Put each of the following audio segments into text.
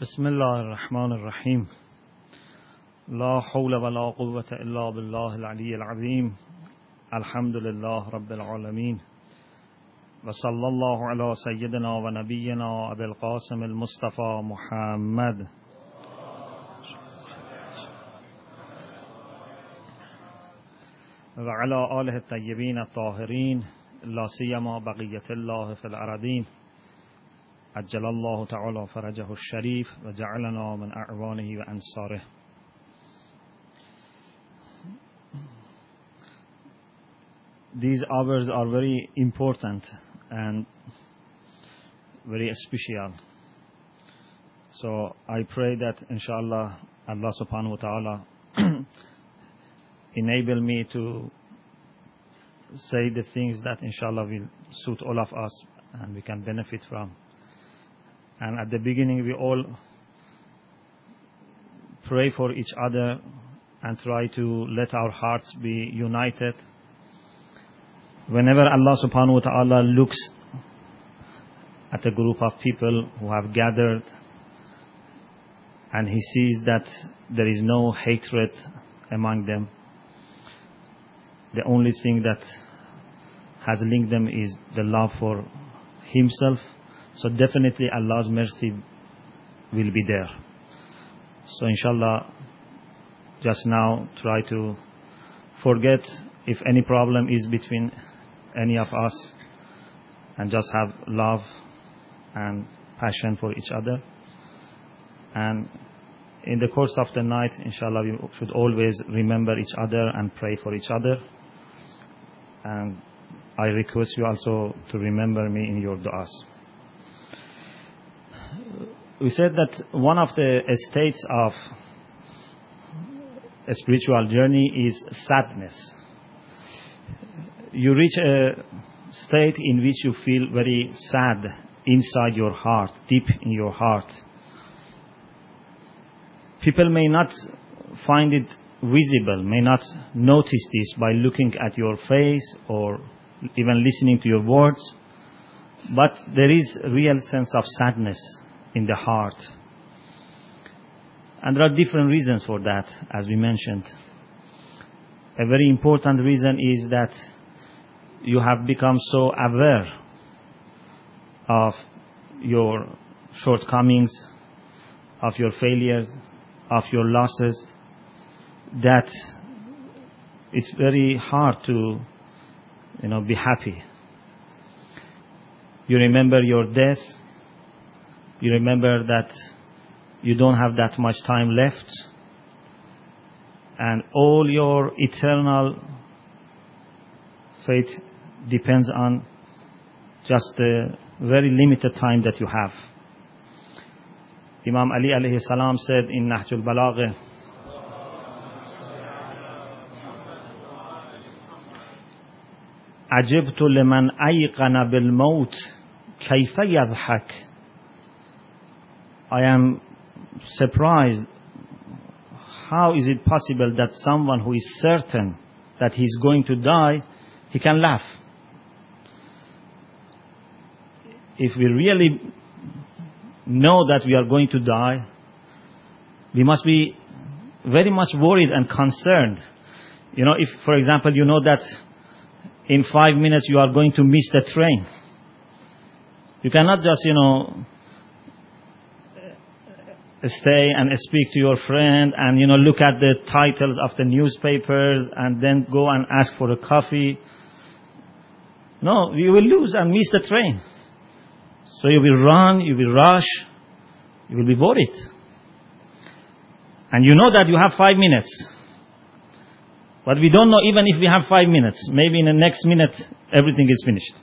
بسم الله الرحمن الرحیم. لا حول ولا قوة الا بالله العلی العظیم. الحمد لله رب العالمین. و صلی الله علی سیدنا و نبینا ابی القاسم المصطفى محمد. و علی آله الطیبین الطاهرین. لا سیما بقیت الله فی الارضین. عجل الله تعالى فرجه الشريف وجعلنا من أعوانه وأنصاره These hours are very important and very special. So I pray that inshallah Allah subhanahu wa ta'ala enable me to say the things that inshallah will suit all of us and we can benefit from. And at the beginning we all pray for each other and try to let our hearts be united. Whenever Allah subhanahu wa ta'ala looks at a group of people who have gathered and He sees that there is no hatred among them, the only thing that has linked them is the love for Himself. So definitely Allah's mercy will be there. So inshallah, just now try to forget if any problem is between any of us and just have love and passion for each other. And in the course of the night, inshallah, we should always remember each other and pray for each other. And I request you also to remember me in your du'as. We said that one of the states of a spiritual journey is sadness. You reach a state in which you feel very sad inside your heart, deep in your heart. People may not find it visible, may not notice this by looking at your face or even listening to your words, but there is a real sense of sadness in the heart. And there are different reasons for that, as we mentioned. A very important reason is that you have become so aware of your shortcomings, of your failures, of your losses, that it's very hard to, you know, be happy. You remember your death. You remember that you don't have that much time left. And all your eternal fate depends on just the very limited time that you have. Imam Ali alayhi salam said in Nahjul Balagh, عجبت لمن أيقن بالموت كيف يضحك I am surprised how is it possible that someone who is certain that he is going to die he can laugh if we really know that we are going to die we must be very much worried and concerned you know if for example you know that in five minutes you are going to miss the train. You cannot just, you know, stay and speak to your friend and, you know, look at the titles of the newspapers and then go and ask for a coffee. No, you will lose and miss the train. So you will run, you will rush, you will be worried. And you know that you have five minutes. But we don't know even if we have five minutes. Maybe in the next minute, everything is finished.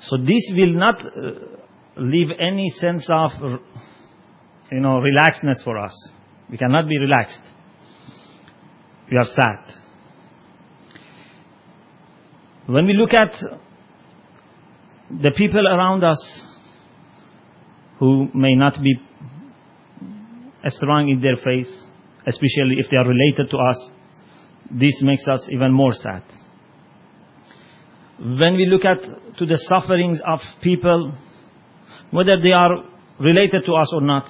So this will not uh, leave any sense of, you know, relaxedness for us. We cannot be relaxed. We are sad. When we look at the people around us who may not be as strong in their faith, especially if they are related to us, this makes us even more sad. When we look at to the sufferings of people whether they are related to us or not,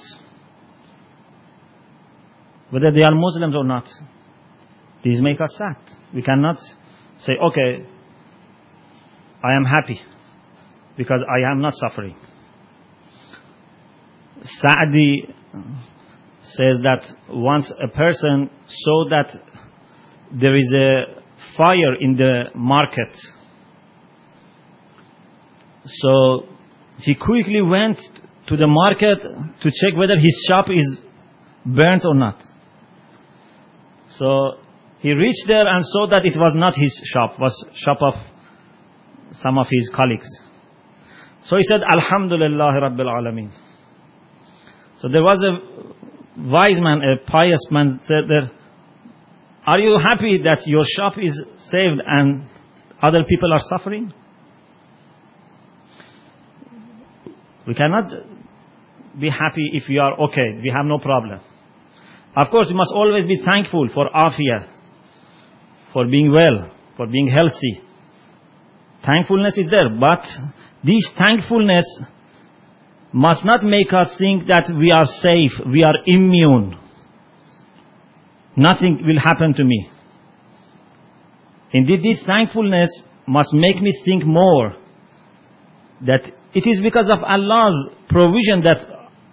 whether they are Muslims or not. These make us sad. We cannot say, okay, I am happy because I am not suffering. Sa'di says that once a person saw that there is a fire in the market, so he quickly went to the market to check whether his shop is burnt or not. So he reached there and saw that it was not his shop, was shop of some of his colleagues. So he said, Alhamdulillah Rabbil Alameen. So there was a wise man, a pious man said there, are you happy that your shop is saved and other people are suffering? We cannot be happy if we are okay, we have no problem. Of course, we must always be thankful for afiyah, for being well, for being healthy. Thankfulness is there, but this thankfulness must not make us think that we are safe, we are immune. Nothing will happen to me. Indeed, this thankfulness must make me think more that it is because of Allah's provision that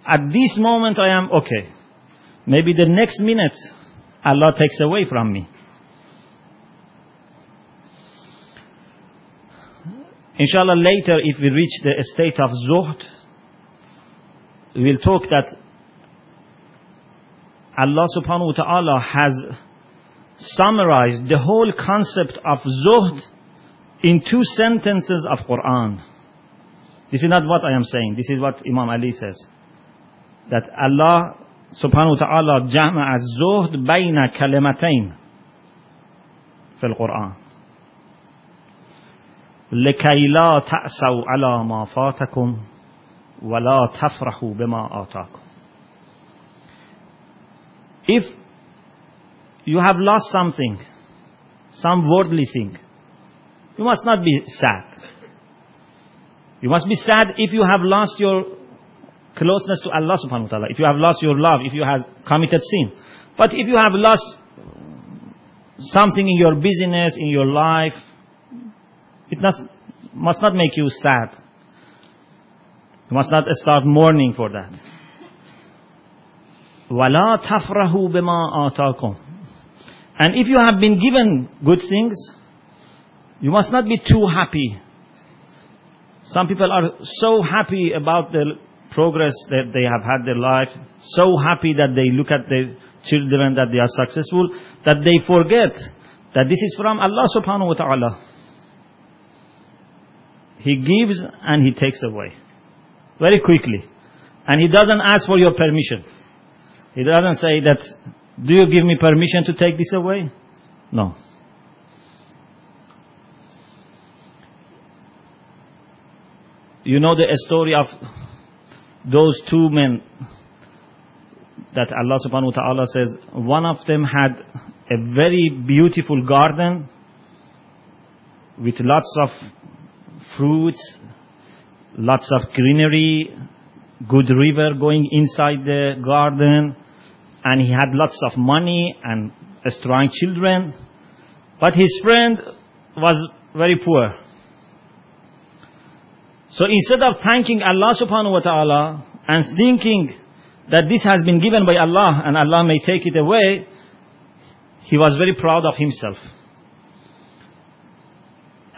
at this moment I am okay. Maybe the next minute Allah takes away from me. Inshallah later if we reach the state of zuhd, we will talk that Allah subhanahu wa ta'ala has summarized the whole concept of zuhd in two sentences of Quran. This is not what I am saying. This is what Imam Ali says. That Allah subhanahu wa ta'ala jama'a az-zuhd bayna kalimatayn في القرآن لكي لا تأسوا على ما فاتكم ولا تفرحوا بما آتاكم If you have lost something, some worldly thing, you must not be sad. You must be sad if you have lost your closeness to Allah subhanahu wa ta'ala, if you have lost your love, if you have committed sin. But if you have lost something in your business, in your life, it must, must not make you sad. You must not start mourning for that. وَلَا تَفْرَهُ بِمَا آتَاكُمْ And if you have been given good things, you must not be too happy some people are so happy about the progress that they have had their life, so happy that they look at their children that they are successful, that they forget that this is from Allah subhanahu wa ta'ala. He gives and He takes away. Very quickly. And He doesn't ask for your permission. He doesn't say that, do you give me permission to take this away? No. You know the story of those two men that Allah subhanahu wa ta'ala says, one of them had a very beautiful garden with lots of fruits, lots of greenery, good river going inside the garden, and he had lots of money and strong children. But his friend was very poor. So instead of thanking Allah subhanahu wa ta'ala and thinking that this has been given by Allah and Allah may take it away, he was very proud of himself.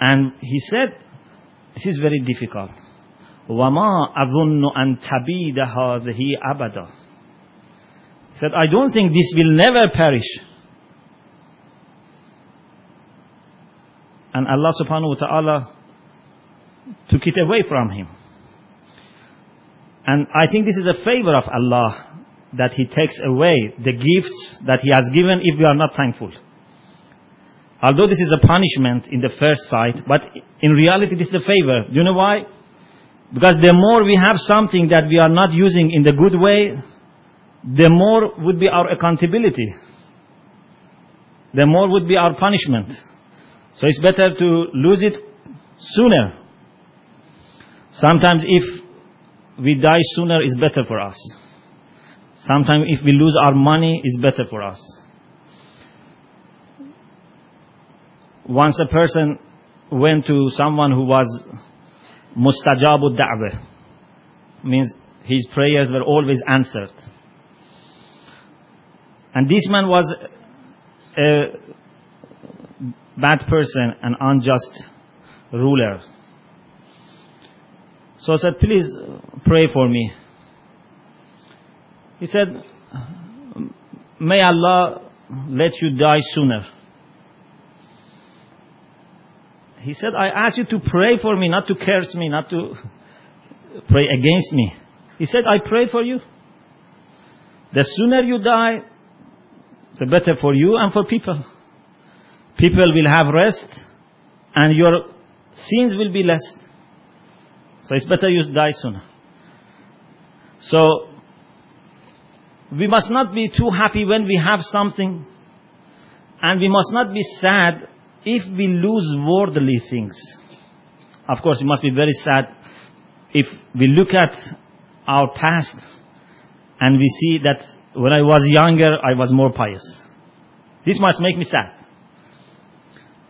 And he said, this is very difficult. وَمَا أَظُنُّ أَن تَبِيدَ هَذِهِ أَبَدًا He said, I don't think this will never perish. And Allah subhanahu wa ta'ala took it away from him. And I think this is a favor of Allah that He takes away the gifts that He has given if we are not thankful. Although this is a punishment in the first sight, but in reality this is a favor. Do you know why? Because the more we have something that we are not using in the good way, the more would be our accountability. The more would be our punishment. So it's better to lose it sooner Sometimes if we die sooner is better for us. Sometimes if we lose our money, is better for us. Once a person went to someone who was mustajabu da'wah, means his prayers were always answered. And this man was a bad person, an unjust ruler. So I said, please pray for me. He said, may Allah let you die sooner. He said, I ask you to pray for me, not to curse me, not to pray against me. He said, I pray for you. The sooner you die, the better for you and for people. People will have rest and your sins will be less. So it's better you die sooner. So, we must not be too happy when we have something and we must not be sad if we lose worldly things. Of course, it must be very sad if we look at our past and we see that when I was younger, I was more pious. This must make me sad.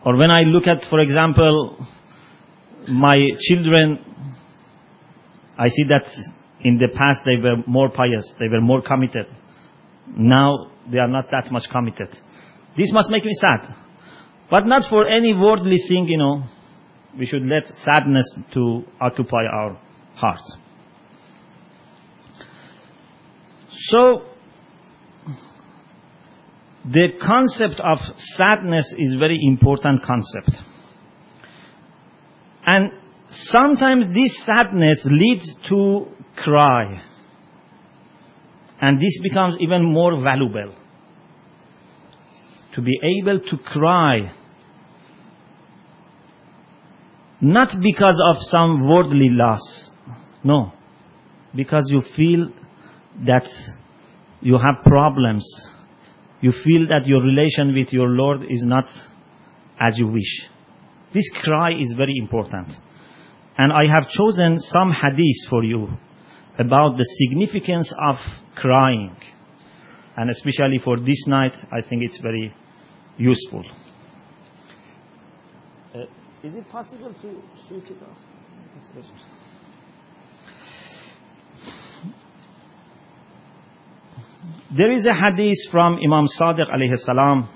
Or when I look at, for example, my children, I see that in the past they were more pious, they were more committed. Now they are not that much committed. This must make me sad. But not for any worldly thing, you know. We should let sadness to occupy our heart. So, the concept of sadness is very important concept. And sometimes this sadness leads to cry. And this becomes even more valuable to be able to cry. Not because of some worldly loss. No. Because you feel that you have problems. You feel that your relation with your Lord is not as you wish. This cry is very important. And I have chosen some hadiths for you about the significance of crying. And especially for this night, I think it's very useful. Uh, is it possible to switch it off? There is a hadith from Imam Sadiq alayhi salam.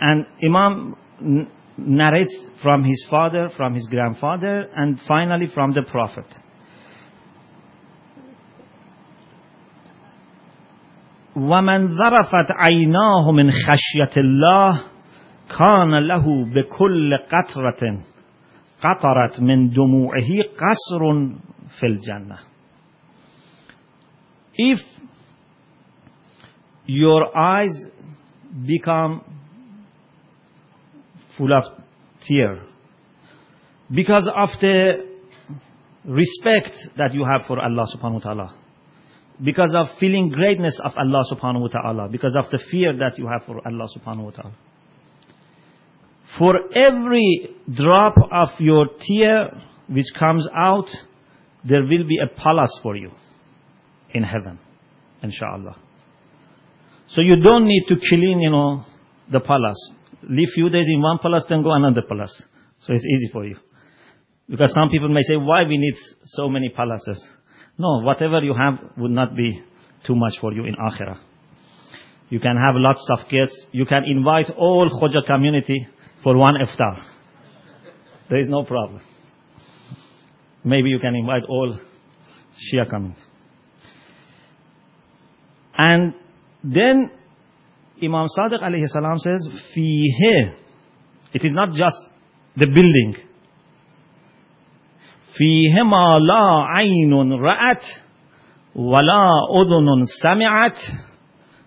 And Imam narrates from his father, from his grandfather, and finally from the Prophet. ومن ذرفت عيناه من خشية الله كان له بكل قطرة قطرت من دموعه قصر في الجنة If your eyes become full of tear because of the respect that you have for Allah subhanahu wa ta'ala because of feeling greatness of Allah subhanahu wa ta'ala, because of the fear that you have for Allah subhanahu wa ta'ala. For every drop of your tear which comes out, there will be a palace for you in heaven, inshallah. So you don't need to clean, you know, the palace. Live few days in one palace, then go another palace. So it's easy for you. Because some people may say, why we need so many palaces? No, whatever you have would not be too much for you in Akhirah. You can have lots of kids. You can invite all Khoja community for one iftar. There is no problem. Maybe you can invite all Shia community. And then Imam Sadiq alayhi salam says, Fihi. It is not just the building. Fihi ma la aynun ra'at, wa la udhunun sami'at,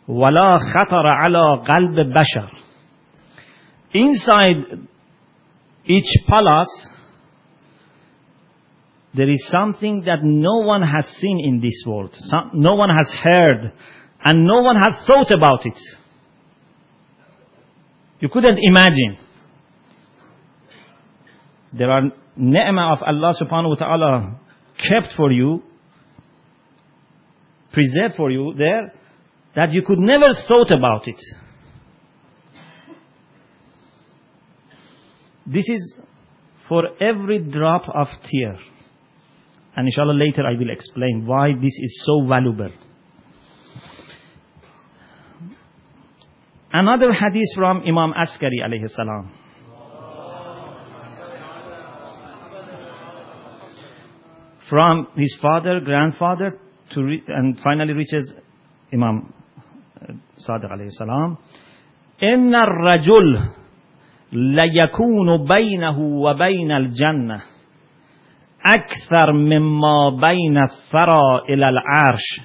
wala khatara ala qalb bashar. Inside each palace, there is something that no one has seen in this world. no one has heard and no one has thought about it you couldn't imagine there are ni'mah of Allah subhanahu wa ta'ala kept for you, preserved for you there, that you could never thought about it. This is for every drop of tear. And inshallah later I will explain why this is so valuable. Another hadith from Imam Askari alayhi salam. From his father, grandfather, to and finally reaches Imam uh, Sadiq alayhi salam. إن الرجل ليكون بينه وبين الجنة أكثر مما بين الثرى إلى العرش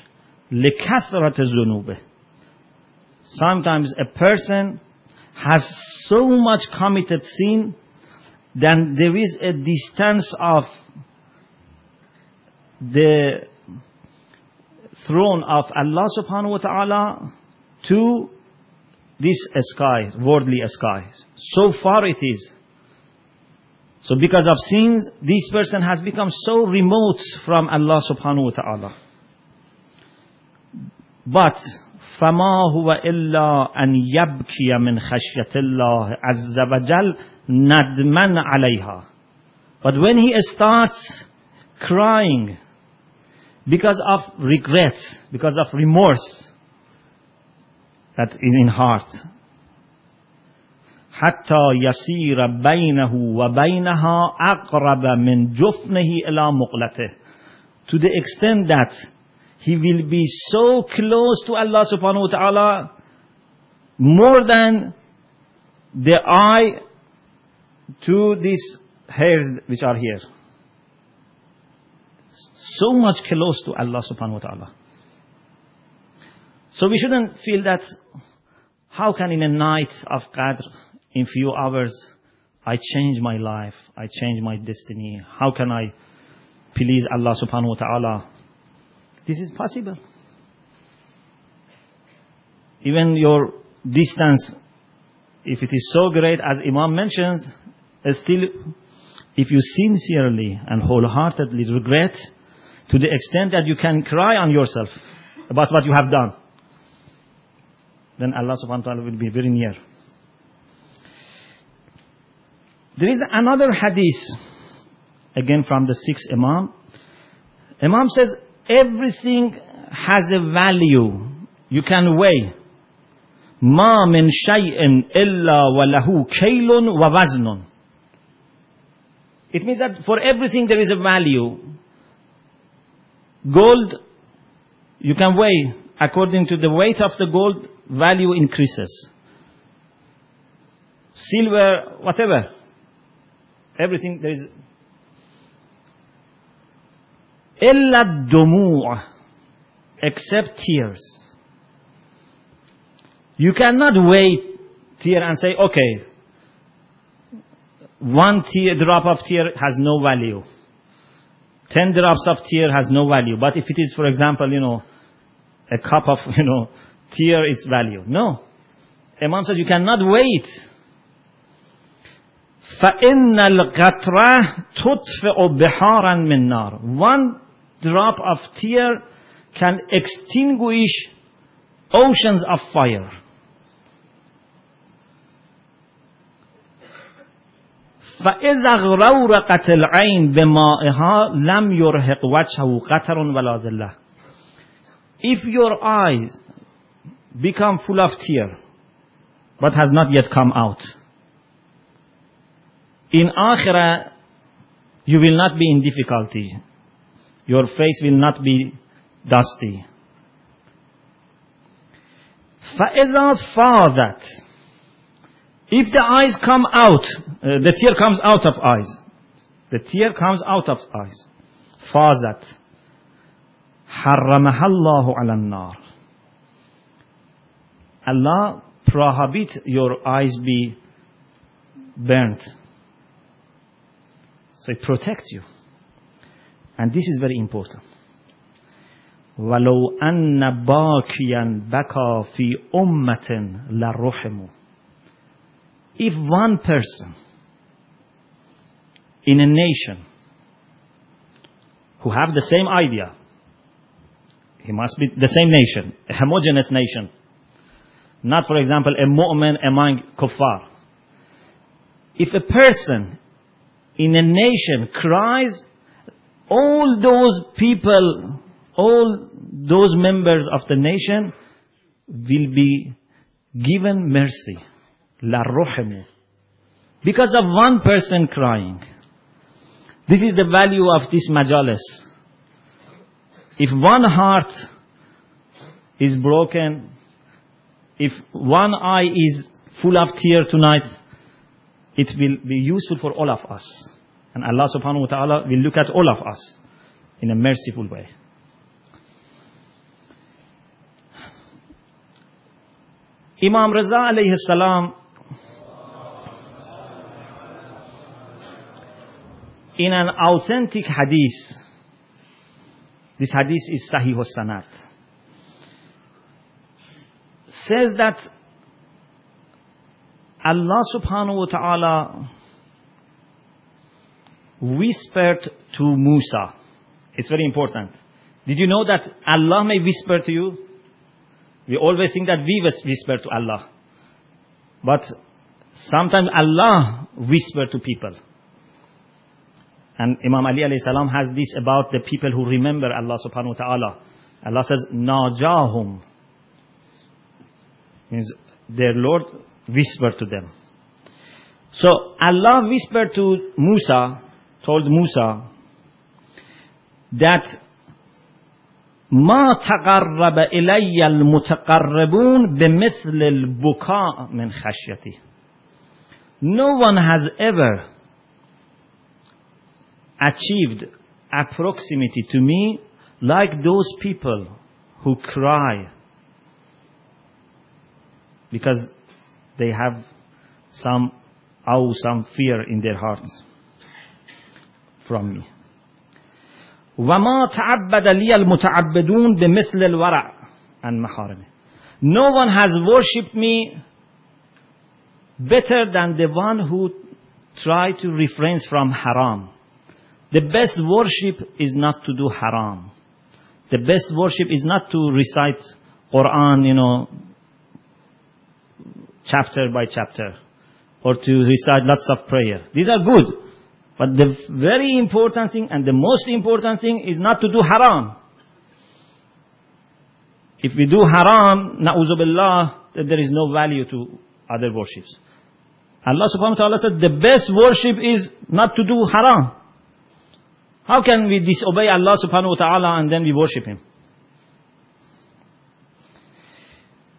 لكثرة ذنوبه Sometimes a person has so much committed sin then there is a distance of the throne of Allah subhanahu wa ta'ala to this sky, worldly sky. So far it is. So because of sins, this person has become so remote from Allah subhanahu wa ta'ala. But فما هو إلا أن يبكي من خشية الله عز وجل ندما عليها. But when he starts crying because of regret, because of remorse, that in heart, حتى يسير بينه وبينها أقرب من جفنه إلى مقلته to the extent that he will be so close to Allah subhanahu wa ta'ala more than the eye to these hairs which are here. So much close to Allah subhanahu wa ta'ala. So we shouldn't feel that how can in a night of Qadr, in few hours, I change my life, I change my destiny. How can I please Allah subhanahu wa ta'ala? This is possible. Even your distance, if it is so great as Imam mentions, still, if you sincerely and wholeheartedly regret to the extent that you can cry on yourself about what you have done, then Allah subhanahu wa ta'ala will be very near. There is another hadith, again from the sixth Imam. Imam says, everything has a value. You can weigh. ما من شيء إلا وله كيل ووزن. It means that for everything there is a value. Gold, you can weigh according to the weight of the gold, value increases. Silver, whatever. Everything there is. إلا الدموع except tears. You cannot weigh tear and say, okay, one tear, drop of tear has no value. Ten drops of tear has no value. But if it is, for example, you know, a cup of, you know, tear is value. No. Imam said you cannot wait. فَإِنَّ الْقَطْرَةِ تُطْفِئُ بِحَارًا مِنْ نَارٍ One drop of tear can extinguish oceans of fire. فإذا غرورقت العين بمائها لم يرهق وجهه قطر ولا ذلة If your eyes become full of tear but has not yet come out in akhirah you will not be in difficulty your face will not be dusty فإذا فاضت If the eyes come out, uh, the tear comes out of eyes. The tear comes out of eyes. فازت حرمها الله على النار. Allah prohibit your eyes be burnt. So it protects you. And this is very important. ولو أن باكيا بكى في أمة لرحموا if one person in a nation who have the same idea, he must be the same nation, a homogeneous nation. Not, for example, a mu'min among kuffar. If a person in a nation cries, all those people, all those members of the nation will be given mercy. La ruhimu. Because of one person crying. This is the value of this majalis. If one heart is broken, if one eye is full of tear tonight, it will be useful for all of us. And Allah subhanahu wa ta'ala will look at all of us in a merciful way. Imam Raza alayhi salam in an authentic hadith, this hadith is Sahih Sanad, says that Allah subhanahu wa ta'ala whispered to Musa. It's very important. Did you know that Allah may whisper to you? We always think that we whisper to Allah. But sometimes Allah whisper to people. And Imam Ali alayhi salam has this about the people who remember Allah subhanahu wa ta'ala. Allah says, Najahum. Means their Lord whispered to them. So Allah whispered to Musa, told Musa, that ما تقرب إلي المتقربون بمثل البكاء من خشيتي. No one has ever achieved a proximity to me like those people who cry because they have some awe, some fear in their hearts from me. وما تعبد لي المتعبدون بمثل الورع عن محارمه. No one has worshipped me better than the one who tried to refrain from haram. The best worship is not to do haram. The best worship is not to recite Quran, you know, chapter by chapter, or to recite lots of prayer. These are good. But the very important thing and the most important thing is not to do haram. If we do haram, na'uzubillah, then there is no value to other worships. Allah subhanahu wa ta'ala said the best worship is not to do haram. How can we disobey Allah subhanahu wa ta'ala and then we worship Him?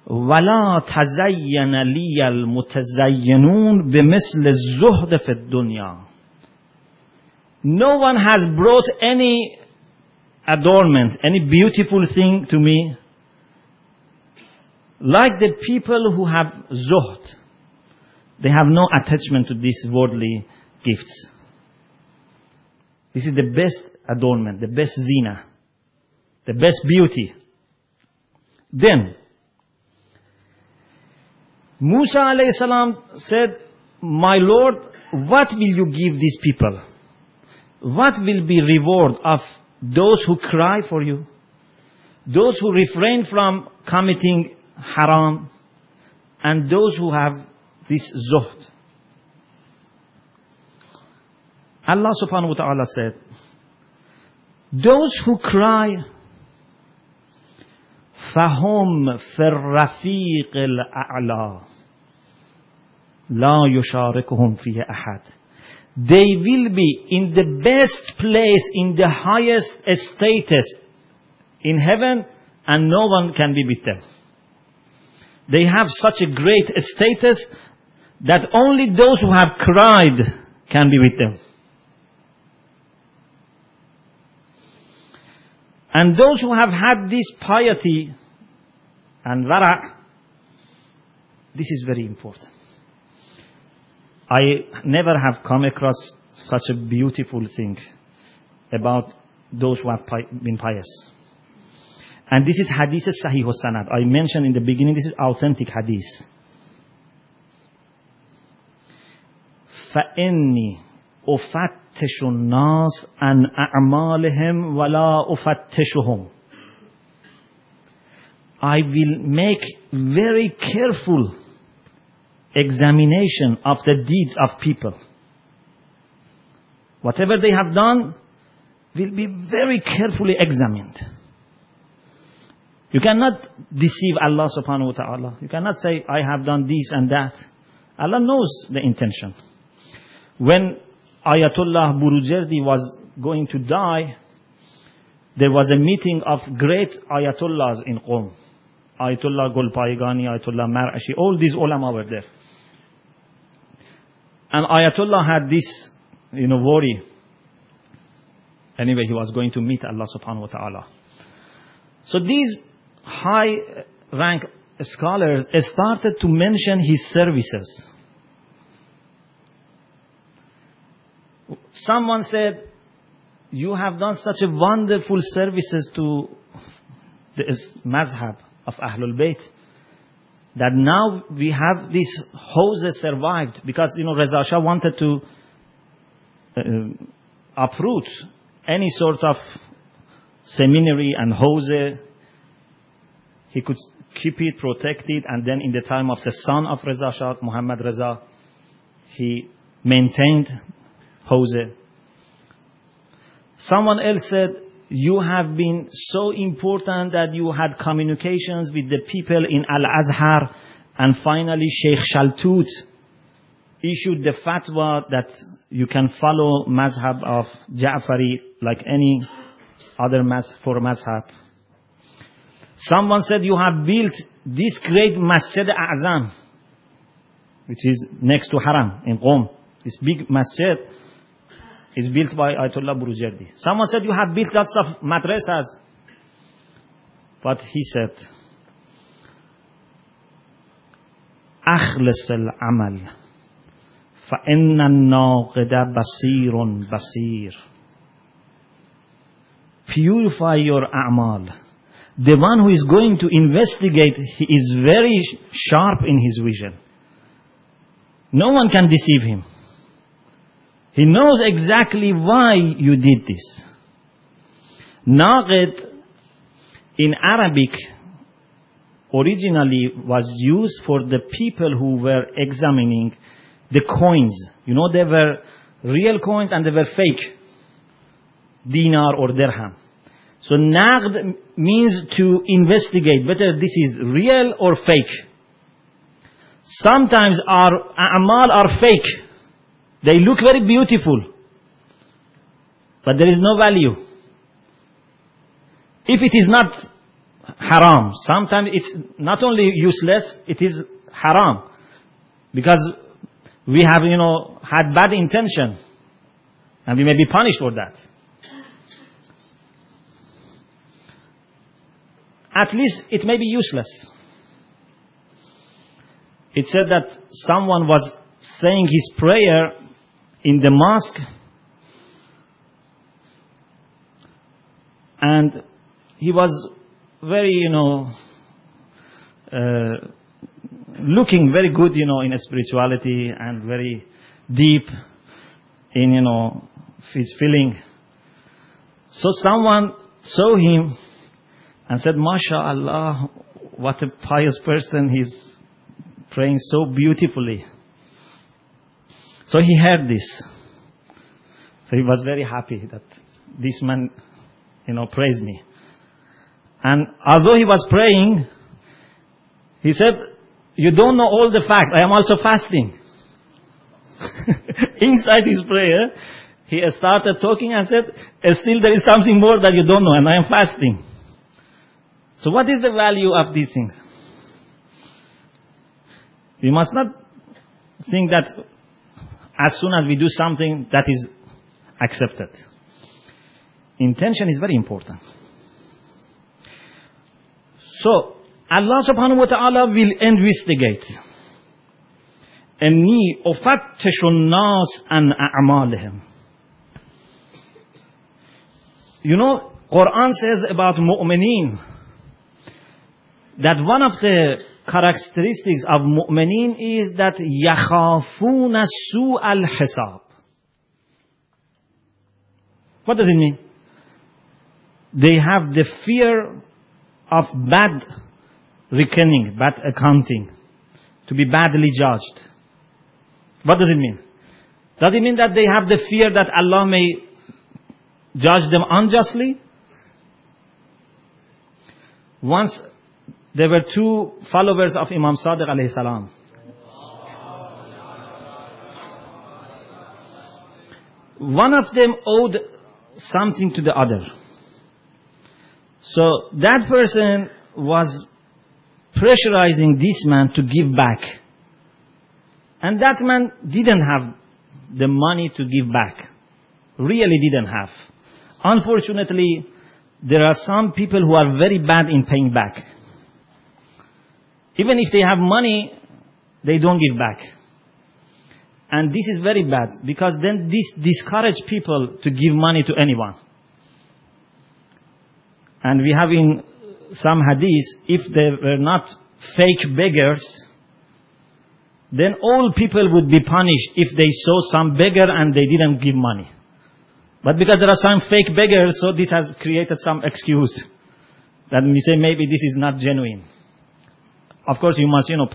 ولا تزين لي المتزينون بمثل الزهد في الدنيا no one has brought any adornment, any beautiful thing to me like the people who have zuhd. They have no attachment to these worldly gifts. This is the best adornment, the best zina, the best beauty. Then, Musa alayhi salam said, My Lord, what will you give these people? What will be reward of those who cry for you? Those who refrain from committing haram and those who have this zuhd. Allah subhanahu wa ta'ala said, those who cry, فهم في الرفيق الأعلى لا يشاركهم فيه أحد they will be in the best place, in the highest status in heaven, and no one can be with them. They have such a great status that only those who have cried can be with them. And those who have had this piety and vara, this is very important. I never have come across such a beautiful thing about those who have been pious. And this is hadith sahih sanad. I mentioned in the beginning, this is authentic hadith. فإني افتش الناس عن اعمالهم ولا افتشهم I will make very careful examination of the deeds of people. Whatever they have done will be very carefully examined. You cannot deceive Allah subhanahu wa ta'ala. You cannot say, I have done this and that. Allah knows the intention. When Ayatollah Burujerdi was going to die, there was a meeting of great Ayatollahs in Qom. Ayatollah Golpaigani, Ayatollah Mar'ashi, all these ulama were there. And Ayatollah had this, you know, worry. Anyway, he was going to meet Allah subhanahu wa ta'ala. So these high rank scholars started to mention his services. Someone said, you have done such a wonderful services to the mazhab of Ahlul Bayt that now we have this houses survived because you know Reza Shah wanted to uh, uproot any sort of seminary and hawza. He could keep it, protect it, and then in the time of the son of Reza Shah, Muhammad Reza, he maintained hawza. Someone else said, you have been so important that you had communications with the people in Al-Azhar and finally Sheikh Shaltut issued the fatwa that you can follow mazhab of Ja'fari like any other mas for mazhab. Someone said you have built this great Masjid A'zam, which is next to Haram in Qom. This big masjid is built by Ayatollah Burujerdi. Someone said, you have built lots of madrasas. But he said, أخلص العمل فإن الناقد بصير بصير Purify your a'mal. The one who is going to investigate, he is very sharp in his vision. No one can deceive him. He knows exactly why you did this. Naqid in Arabic originally was used for the people who were examining the coins. You know, they were real coins and they were fake. Dinar or dirham. So naqd means to investigate whether this is real or fake. Sometimes our amal are fake. They look very beautiful, but there is no value. If it is not haram, sometimes it's not only useless, it is haram. Because we have, you know, had bad intention. And we may be punished for that. At least it may be useless. It said that someone was saying his prayer in the mosque and he was very, you know, uh, looking very good, you know, in spirituality and very deep in, you know, his feeling. So someone saw him and said, MashaAllah, what a pious person, he's praying so beautifully. So he heard this. So he was very happy that this man, you know, praised me. And although he was praying, he said, you don't know all the facts. I am also fasting. Inside his prayer, he started talking and said, still there is something more that you don't know and I am fasting. So what is the value of these things? We must not think that as soon as we do something that is accepted. Intention is very important. So, Allah subhanahu wa ta'ala will investigate. أني أفتش الناس عن أعمالهم. You know, Quran says about mu'mineen that one of the characteristics of mu'mineen is that yakhafuna su al hisab. What does it mean? They have the fear of bad reckoning, bad accounting, to be badly judged. What does it mean? Does it mean that they have the fear that Allah may judge them unjustly? Once there were two followers of Imam Sadiq alayhi salam. One of them owed something to the other. So that person was pressurizing this man to give back. And that man didn't have the money to give back. Really didn't have. Unfortunately, there are some people who are very bad in paying back. Even if they have money, they don't give back. And this is very bad because then this discourages people to give money to anyone. And we have in some hadith, if they were not fake beggars, then all people would be punished if they saw some beggar and they didn't give money. But because there are some fake beggars, so this has created some excuse. That we say maybe this is not genuine. Of course you must, you know,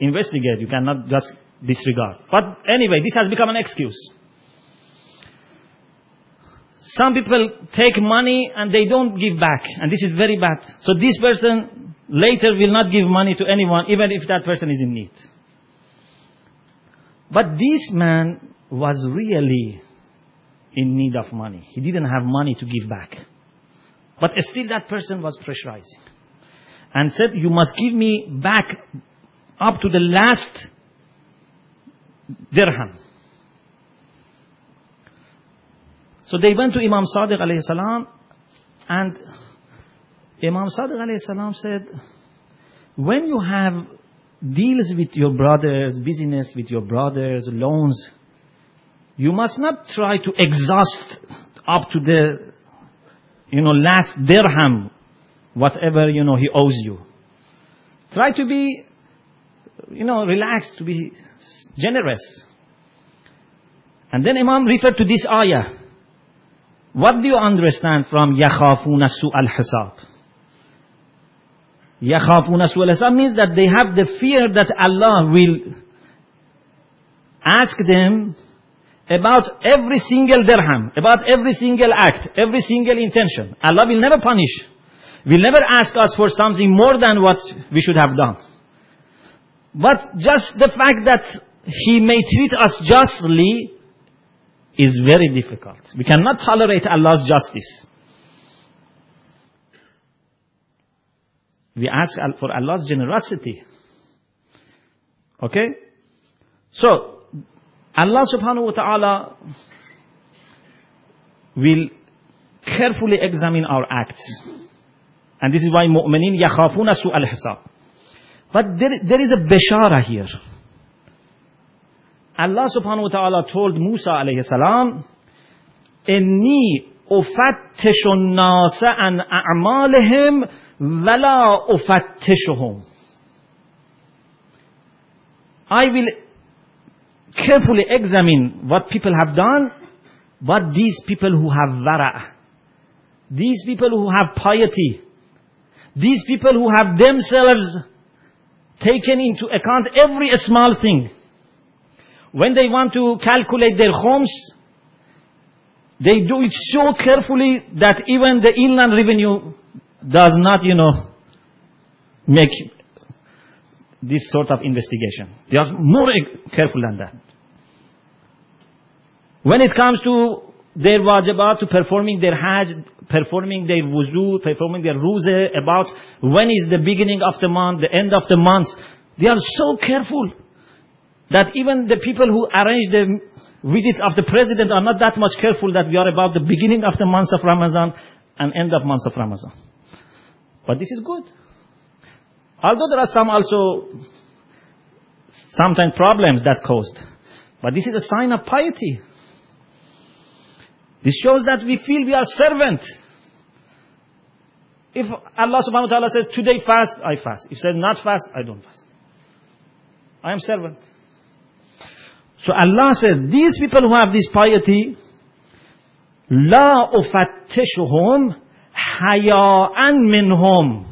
investigate. You cannot just disregard. But anyway, this has become an excuse. Some people take money and they don't give back. And this is very bad. So this person later will not give money to anyone, even if that person is in need. But this man was really in need of money. He didn't have money to give back. But still that person was pressurizing. And said, you must give me back up to the last dirham. So they went to Imam Sadiq alayhi salam and Imam Sadiq alayhi salam said, when you have deals with your brothers, business with your brothers, loans, you must not try to exhaust up to the, you know, last dirham, whatever, you know, he owes you. Try to be, you know, relaxed, to be generous. And then Imam referred to this ayah. What do you understand from يَخَافُونَ سُوءَ الْحِسَابِ يَخَافُونَ سُوءَ الْحِسَابِ means that they have the fear that Allah will ask them about every single dirham, about every single act, every single intention. Allah will never punish. Will never ask us for something more than what we should have done. But just the fact that He may treat us justly is very difficult. We cannot tolerate Allah's justice. We ask for Allah's generosity. Okay? So, Allah subhanahu wa ta'ala will carefully examine our acts. And this is why mu'minin yakhafuna su'al hisab. But there, there is a bashara here. Allah subhanahu wa ta'ala told Musa alayhi salam, إني أفتش الناس عن أعمالهم ولا أفتشهم. I will carefully examine what people have done, but these people who have vara, these people who have piety, these people who have themselves taken into account every small thing, when they want to calculate their khums, they do it so carefully that even the inland revenue does not, you know, make this sort of investigation. They are more careful than that. When it comes to their wajibat, to performing their hajj, performing their wuzu, performing their ruze, about when is the beginning of the month, the end of the month, they are so careful that even the people who arrange the visits of the president are not that much careful that we are about the beginning of the month of Ramadan and end of month of Ramadan. But this is good. Although there are some also sometimes problems that caused. But this is a sign of piety. This shows that we feel we are servant. If Allah subhanahu wa ta'ala says, today fast, I fast. If said not fast, I don't fast. I am servant. So Allah says, these people who have this piety, لا افتشهم حیاء منهم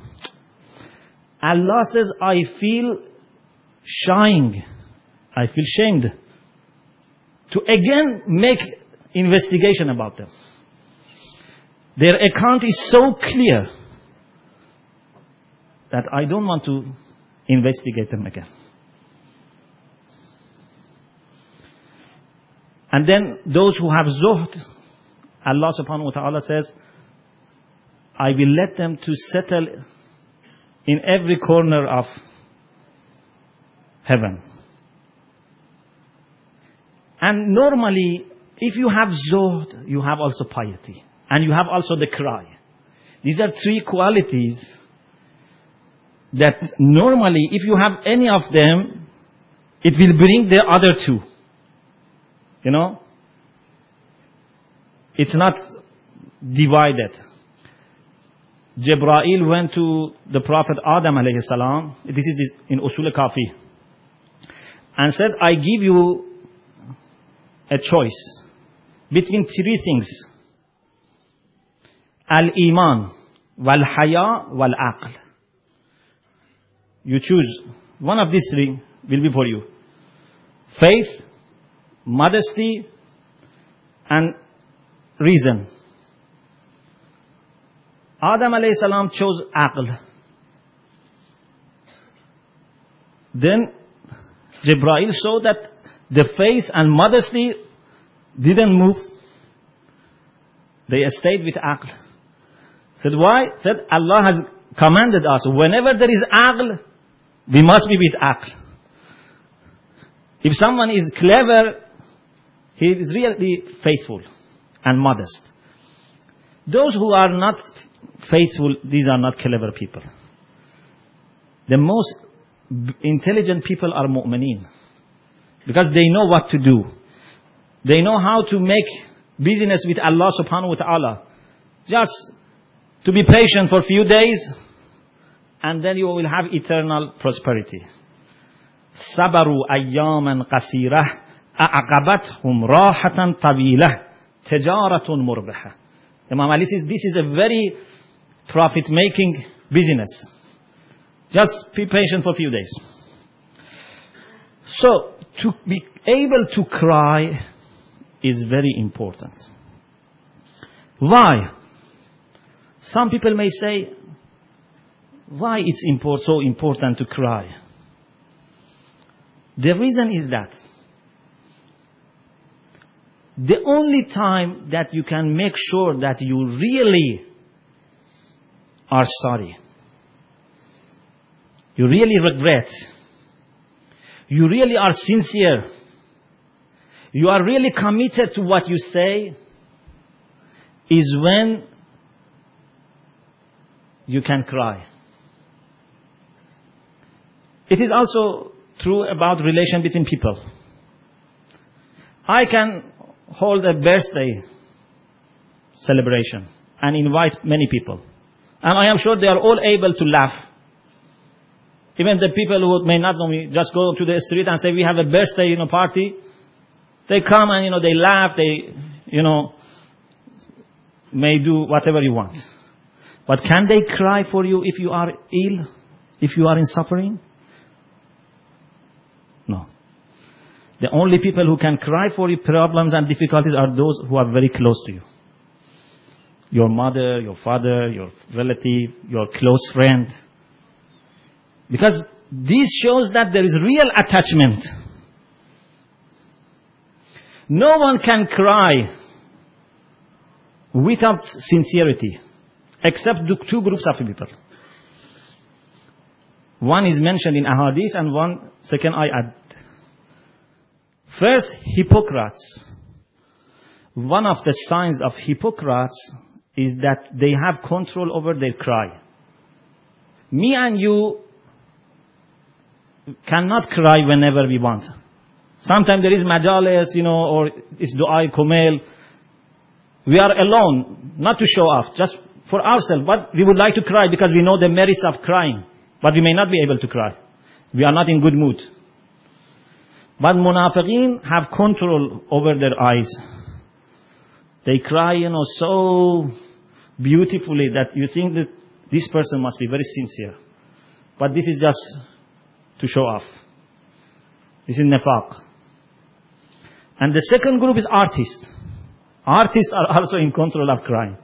Allah says I feel shying I feel shamed to again make investigation about them their account is so clear that I don't want to investigate them again And then those who have zuhd, Allah subhanahu wa ta'ala says, I will let them to settle in every corner of heaven. And normally, if you have zuhd, you have also piety. And you have also the cry. These are three qualities that normally, if you have any of them, it will bring the other two. You know? It's not divided. Jibreel went to the Prophet Adam alayhi salam. This is in Usul Kafi. And said, I give you a choice between three things. Al-Iman, Wal-Haya, Wal-Aql. You choose. One of these three will be for you. Faith, modesty, and reason. Adam alayhi salam chose aql. Then Jibreel saw that the faith and modesty didn't move. They stayed with aql. Said why? Said Allah has commanded us, whenever there is aql, we must be with aql. If someone is clever, he is really faithful and modest. Those who are not faithful, these are not clever people. The most intelligent people are mu'mineen. Because they know what to do. They know how to make business with Allah subhanahu wa ta'ala. Just to be patient for a few days, and then you will have eternal prosperity. صبروا أياما قصيرة أعقبتهم راحة طويلة تجارة مربحة Imam Ali says this is a very profit making business. Just be patient for a few days. So, to be able to cry is very important. Why? Some people may say, why it's import, so important to cry? The reason is that the only time that you can make sure that you really are sorry, you really regret, you really are sincere, you are really committed to what you say, is when you can cry. It is also true about relation between people. I can hold a birthday celebration and invite many people. And I am sure they are all able to laugh. Even the people who may not know me just go to the street and say, we have a birthday, you know, party. They come and, you know, they laugh, they, you know, may do whatever you want. But can they cry for you if you are ill? If you are in suffering? No. The only people who can cry for your problems and difficulties are those who are very close to you. Your mother, your father, your relative, your close friend. Because this shows that there is real attachment. No one can cry without sincerity, except two groups of people. One is mentioned in Ahadith and one second I add First, hypocrites. One of the signs of hypocrites is that they have control over their cry. Me and you cannot cry whenever we want. Sometimes there is majalis, you know, or it's du'a Kumayl. We are alone, not to show off, just for ourselves. But we would like to cry because we know the merits of crying. But we may not be able to cry. We are not in good mood. But munafiqeen have control over their eyes. They cry, you know, so beautifully that you think that this person must be very sincere. But this is just to show off. This is nefaq. And the second group is artists. Artists are also in control of crime.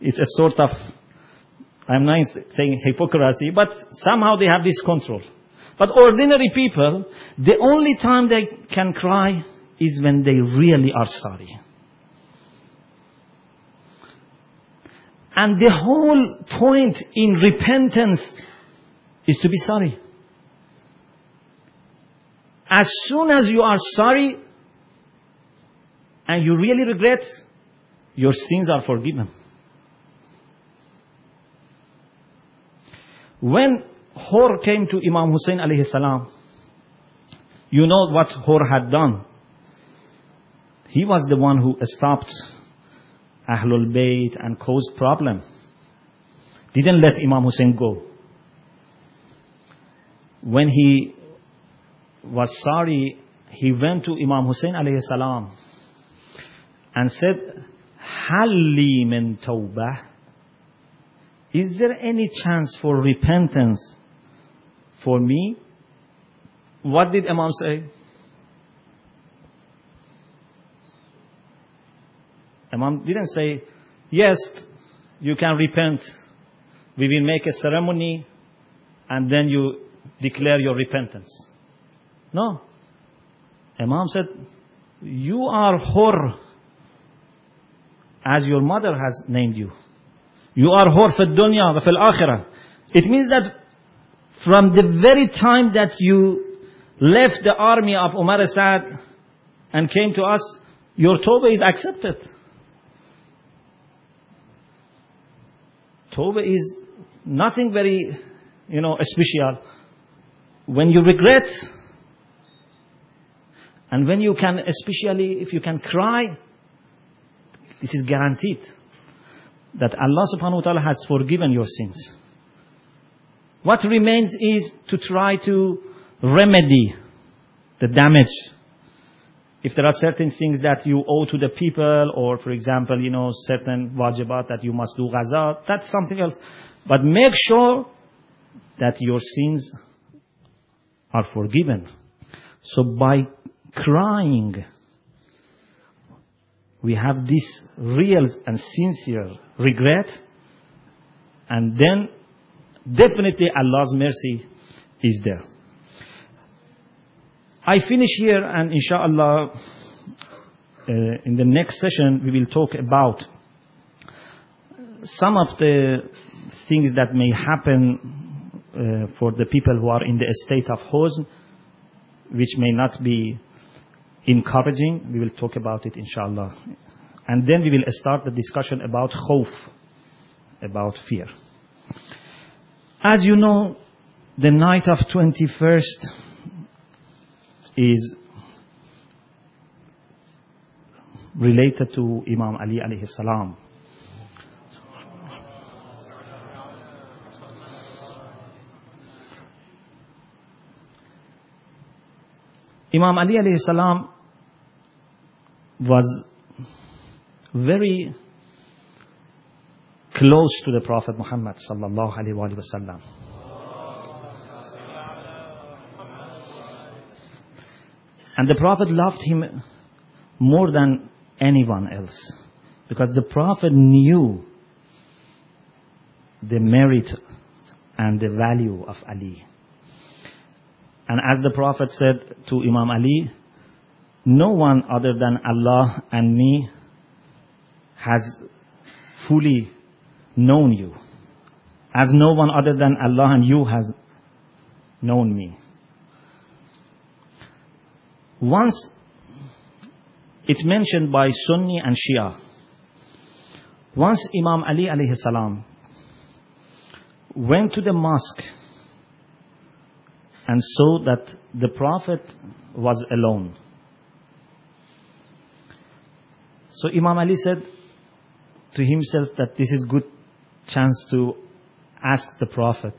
It's a sort of, I'm not saying hypocrisy, but somehow they have this control. But ordinary people, the only time they can cry is when they really are sorry. And the whole point in repentance is to be sorry. As soon as you are sorry and you really regret, your sins are forgiven. When Hor came to Imam Hussein alayhi salam, you know what Hor had done. He was the one who stopped Ahlul Bayt and caused problem. Didn't let Imam Hussein go. When he was sorry, he went to Imam Hussein alayhi salam and said, Halli min tawbah. Is there any chance for repentance for me? What did Imam say? Imam didn't say, yes, you can repent. We will make a ceremony and then you declare your repentance. No. Imam said, you are hur as your mother has named you. You are hur fi dunya wa fil akhirah. It means that from the very time that you left the army of Umar Asad and came to us, your tawbah is accepted. Tawbah is nothing very, you know, special. When you regret, and when you can, especially if you can cry, this is guaranteed that Allah subhanahu wa ta'ala has forgiven your sins. What remains is to try to remedy the damage. If there are certain things that you owe to the people, or for example, you know, certain wajibat that you must do ghaza, that's something else. But make sure that your sins are forgiven. So by crying, we have this real and sincere regret, and then definitely Allah's mercy is there. I finish here and inshallah uh, in the next session we will talk about some of the things that may happen uh, for the people who are in the state of huzn which may not be encouraging. We will talk about it inshallah. And then we will start the discussion about khawf, about fear. As you know, the night of 21st is related to Imam Ali alayhi salam. Imam Ali alayhi salam was very close to the Prophet Muhammad sallallahu alaihi wasallam. And the Prophet loved him more than anyone else because the Prophet knew the merit and the value of Ali. And as the Prophet said to Imam Ali, no one other than Allah and me has fully known you, as no one other than Allah and you has known me. Once it's mentioned by Sunni and Shia. Once Imam Ali alayhi salam went to the mosque and saw that the Prophet was alone. So Imam Ali said to himself that this is good chance to ask the Prophet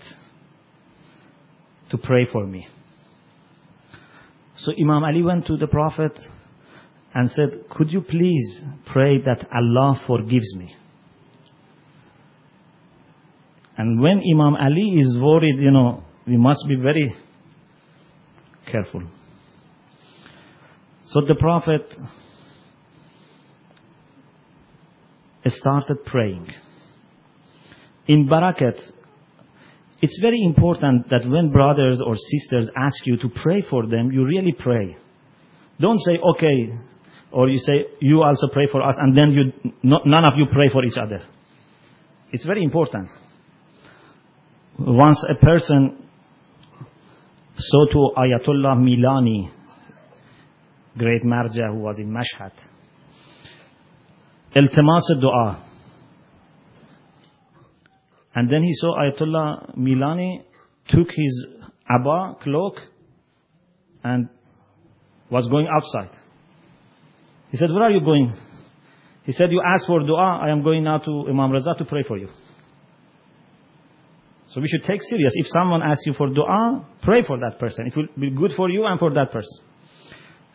to pray for me. So Imam Ali went to the Prophet and said, could you please pray that Allah forgives me? And when Imam Ali is worried, you know, we must be very careful. So the Prophet started praying. In Barakat, it's very important that when brothers or sisters ask you to pray for them, you really pray. Don't say, okay, or you say, you also pray for us, and then you, none of you pray for each other. It's very important. Once a person saw to Ayatollah Milani, great marja who was in Mashhad, Iltimas dua. And then he saw Ayatollah Milani took his abba cloak and was going outside. He said, where are you going? He said, you asked for dua, I am going now to Imam Raza to pray for you. So we should take serious. If someone asks you for dua, pray for that person. It will be good for you and for that person.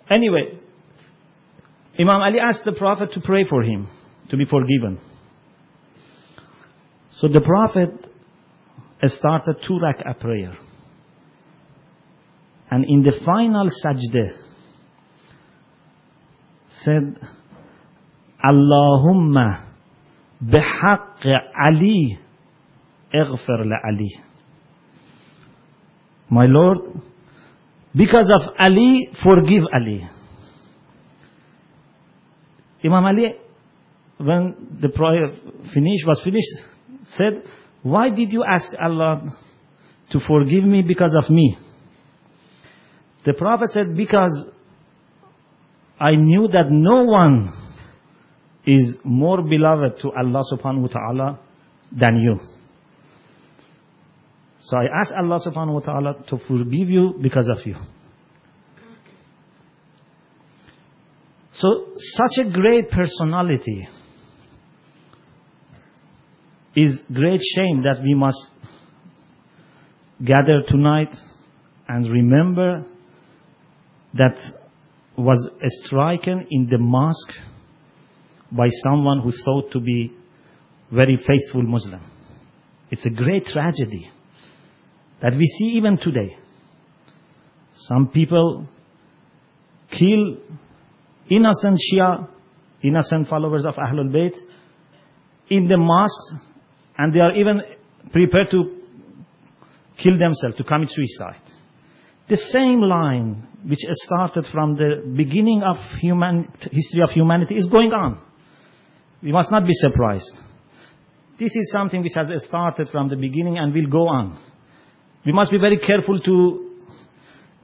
Anyway, Imam Ali asked the Prophet to pray for him, to be forgiven. So the Prophet started two rak'ah prayer. And in the final sajdah, said, Allahumma bihaq Ali اغفر لعلی My Lord, because of Ali, forgive Ali. Imam Ali, when the prayer finished, was finished, said, why did you ask Allah to forgive me because of me? The Prophet said, because I knew that no one is more beloved to Allah subhanahu wa ta'ala than you. So I ask Allah subhanahu wa ta'ala to forgive you because of you. So such a great personality is great shame that we must gather tonight and remember that was stricken in the mosque by someone who thought to be very faithful Muslim. It's a great tragedy that we see even today. Some people kill innocent Shia, innocent followers of Ahlul Bayt in the mosques and they are even prepared to kill themselves, to commit suicide. The same line which started from the beginning of human history of humanity is going on. We must not be surprised. This is something which has started from the beginning and will go on. We must be very careful to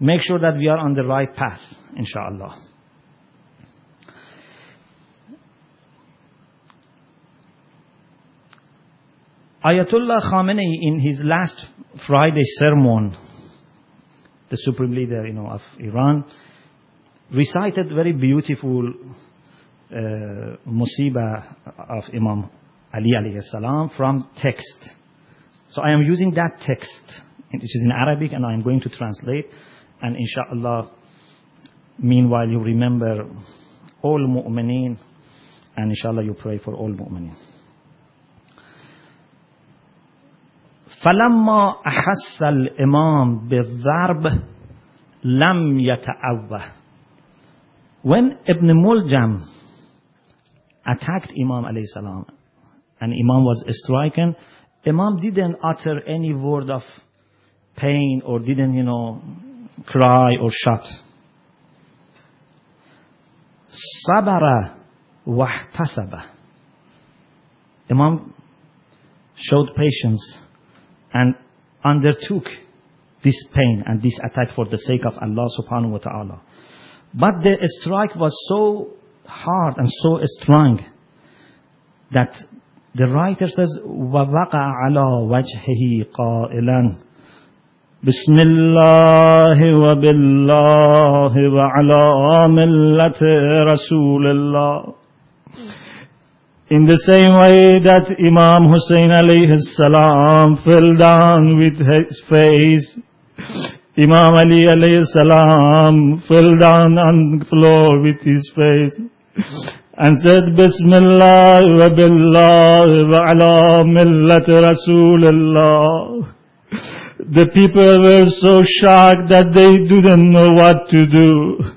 make sure that we are on the right path, inshallah. Ayatollah Khamenei in his last Friday sermon, the supreme leader, you know, of Iran, recited very beautiful uh, musibah of Imam Ali alayhi salam from text. So I am using that text which is in Arabic, and I am going to translate. And inshallah, meanwhile, you remember all mu'mineen, and inshallah, you pray for all mu'mineen. فلما أحس الإمام بالضرب لم يتأوه When Ibn Muljam attacked Imam alayhi salam and Imam was stricken, Imam didn't utter any word of pain or didn't, you know, cry or shout. Sabara wahtasaba. Imam showed patience and undertook this pain and this attack for the sake of Allah subhanahu wa ta'ala. But the strike was so hard and so strong that the writer says, وَوَقَعَ عَلَى وَجْهِهِ قَائِلًا بسم الله وبالله وعلى ملة رسول الله in the same way that Imam Hussein alayhi salam fell down with his face Imam Ali alayhi salam fell down on the floor with his face and said, Bismillah wa billah wa ala millat Rasulullah. The people were so shocked that they didn't know what to do.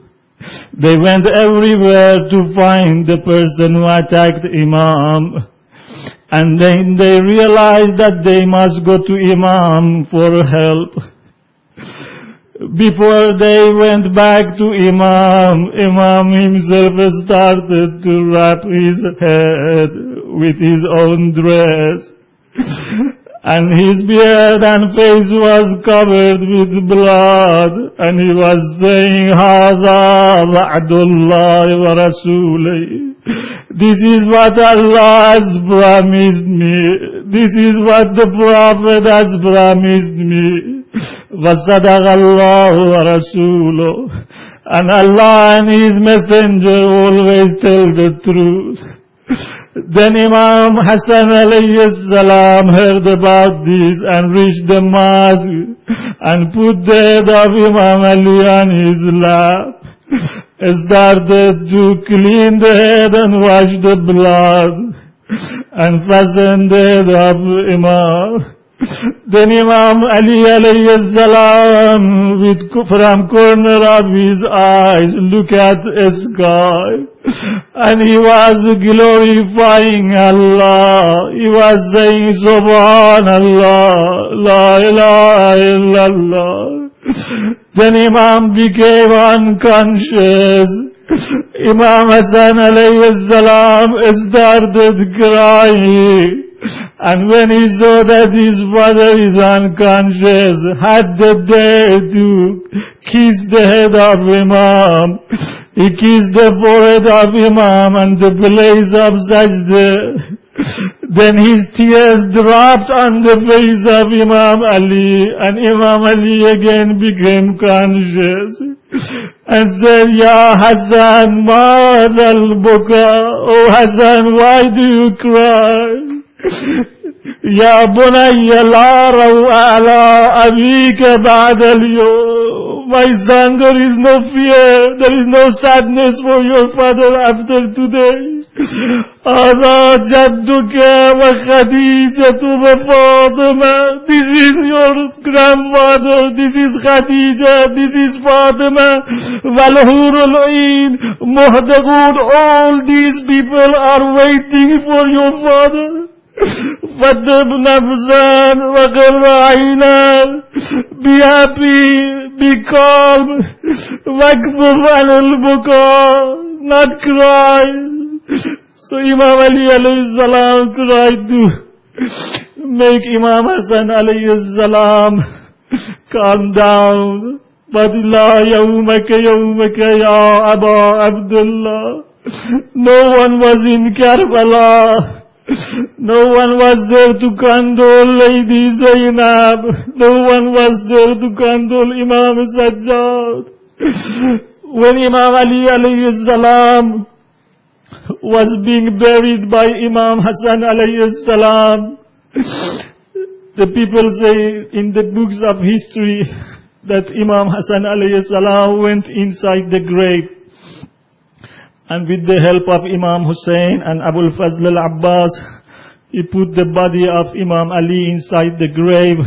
They went everywhere to find the person who attacked Imam. And then they realized that they must go to Imam for help. Before they went back to Imam, Imam himself started to wrap his head with his own dress and his beard and face was covered with blood, and he was saying, هذا وعد الله ورسوله. This is what Allah has promised me. This is what the Prophet has promised me. وصدق الله ورسوله. And Allah and His Messenger always tell the truth. Then Imam Hassan alayhi salam heard about this and reached the mosque and put the head of Imam Ali on his lap. Started to clean the head and wash the blood and fasten the head of Imam. Then Imam Ali alayhi salam with from corner of his eyes look at the sky and he was glorifying Allah. He was saying Subhanallah, La ilaha illallah. Then Imam became unconscious. Imam Hassan alayhi salam started crying. And when he saw that his father is unconscious, had the dare to kiss the head of Imam. He kissed the forehead of Imam and the place of sajda. Then his tears dropped on the face of Imam Ali and Imam Ali again became conscious and said, Ya Hassan, ma al-buka? Hassan, why do you cry? يا بني لا روء على أبيك بعد اليوم My son, there is no fear, there is no sadness for your father after today. هذا جدك وخديجة وفاطمة This is your grandfather, this is Khadija, this is Fatima, والحور العين, محدقون, all these people are waiting for your father. فدب نفسا وقر عينا be happy be calm واكفف عن البكاء not cry so Imam Ali alayhi salam tried to make Imam Hassan alayhi salam calm down but لا يومك يومك يا أبا عبد الله no one was in Karbala no one was there to condole Lady Zainab. No one was there to condole Imam Sajjad. When Imam Ali alayhi salam was being buried by Imam Hassan alayhi salam, the people say in the books of history that Imam Hassan alayhi salam went inside the grave and with the help of Imam Hussein and Abul Fazl al-Abbas, he put the body of Imam Ali inside the grave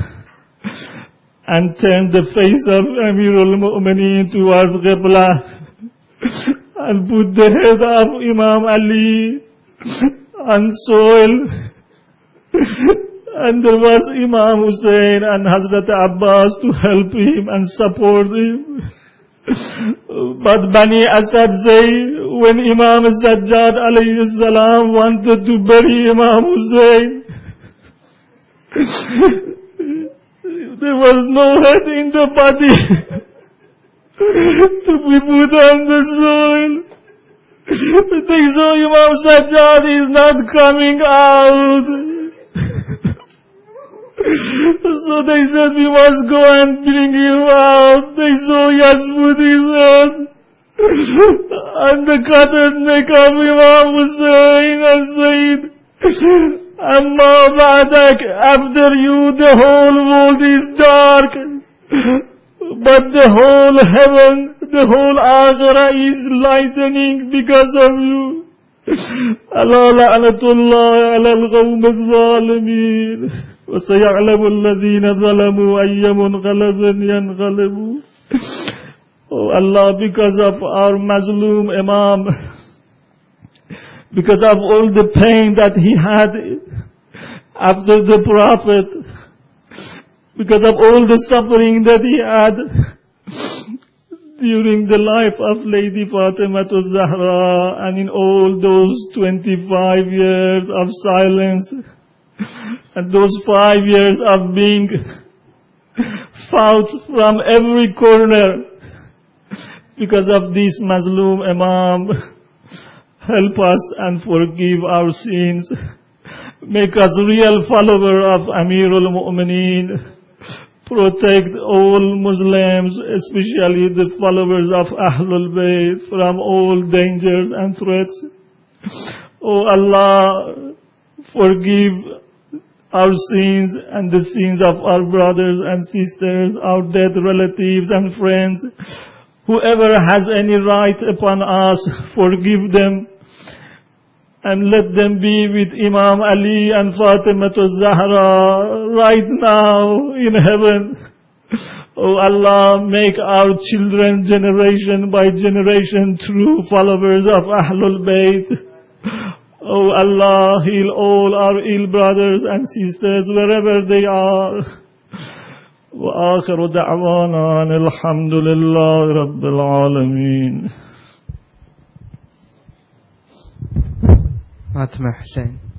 and turned the face of Amir al-Mu'mineen towards Qibla and put the head of Imam Ali on soil. and there was Imam Hussein and Hazrat Abbas to help him and support him. But Bani Asad say, when Imam Sajjad alayhi salam wanted to bury Imam Hussein, there was no head in the body to be put on the soil. They saw Imam Sajjad is not coming out. So they said, we must go and bring him out. They saw Yasmud his head. Neck of Imam Hussein and said, Amma Ba'dak, after you the whole world is dark. But the whole heaven, the whole akhirah is lightening because of you. ألا لعنة الله على القوم الظالمين وسيعلم الذين ظلموا أي منقلب ينقلبون Oh Allah, because of our Mazlum Imam, because of all the pain that he had after the Prophet, because of all the suffering that he had during the life of Lady Fatima Zahra and in all those 25 years of silence and those five years of being fought from every corner because of this Mazlum Imam. Help us and forgive our sins. Make us real follower of Amirul Mu'mineen protect all Muslims, especially the followers of Ahlul Bayt from all dangers and threats. Oh Allah, forgive our sins and the sins of our brothers and sisters, our dead relatives and friends. Whoever has any right upon us, forgive them and let them be with Imam Ali and Fatima Zahra right now in heaven. Oh Allah, make our children generation by generation true followers of Ahlul Bayt. Oh Allah, heal all our ill brothers and sisters wherever they are. وآخر دعوانا أن الحمد لله رب العالمين. فاطمة حسين.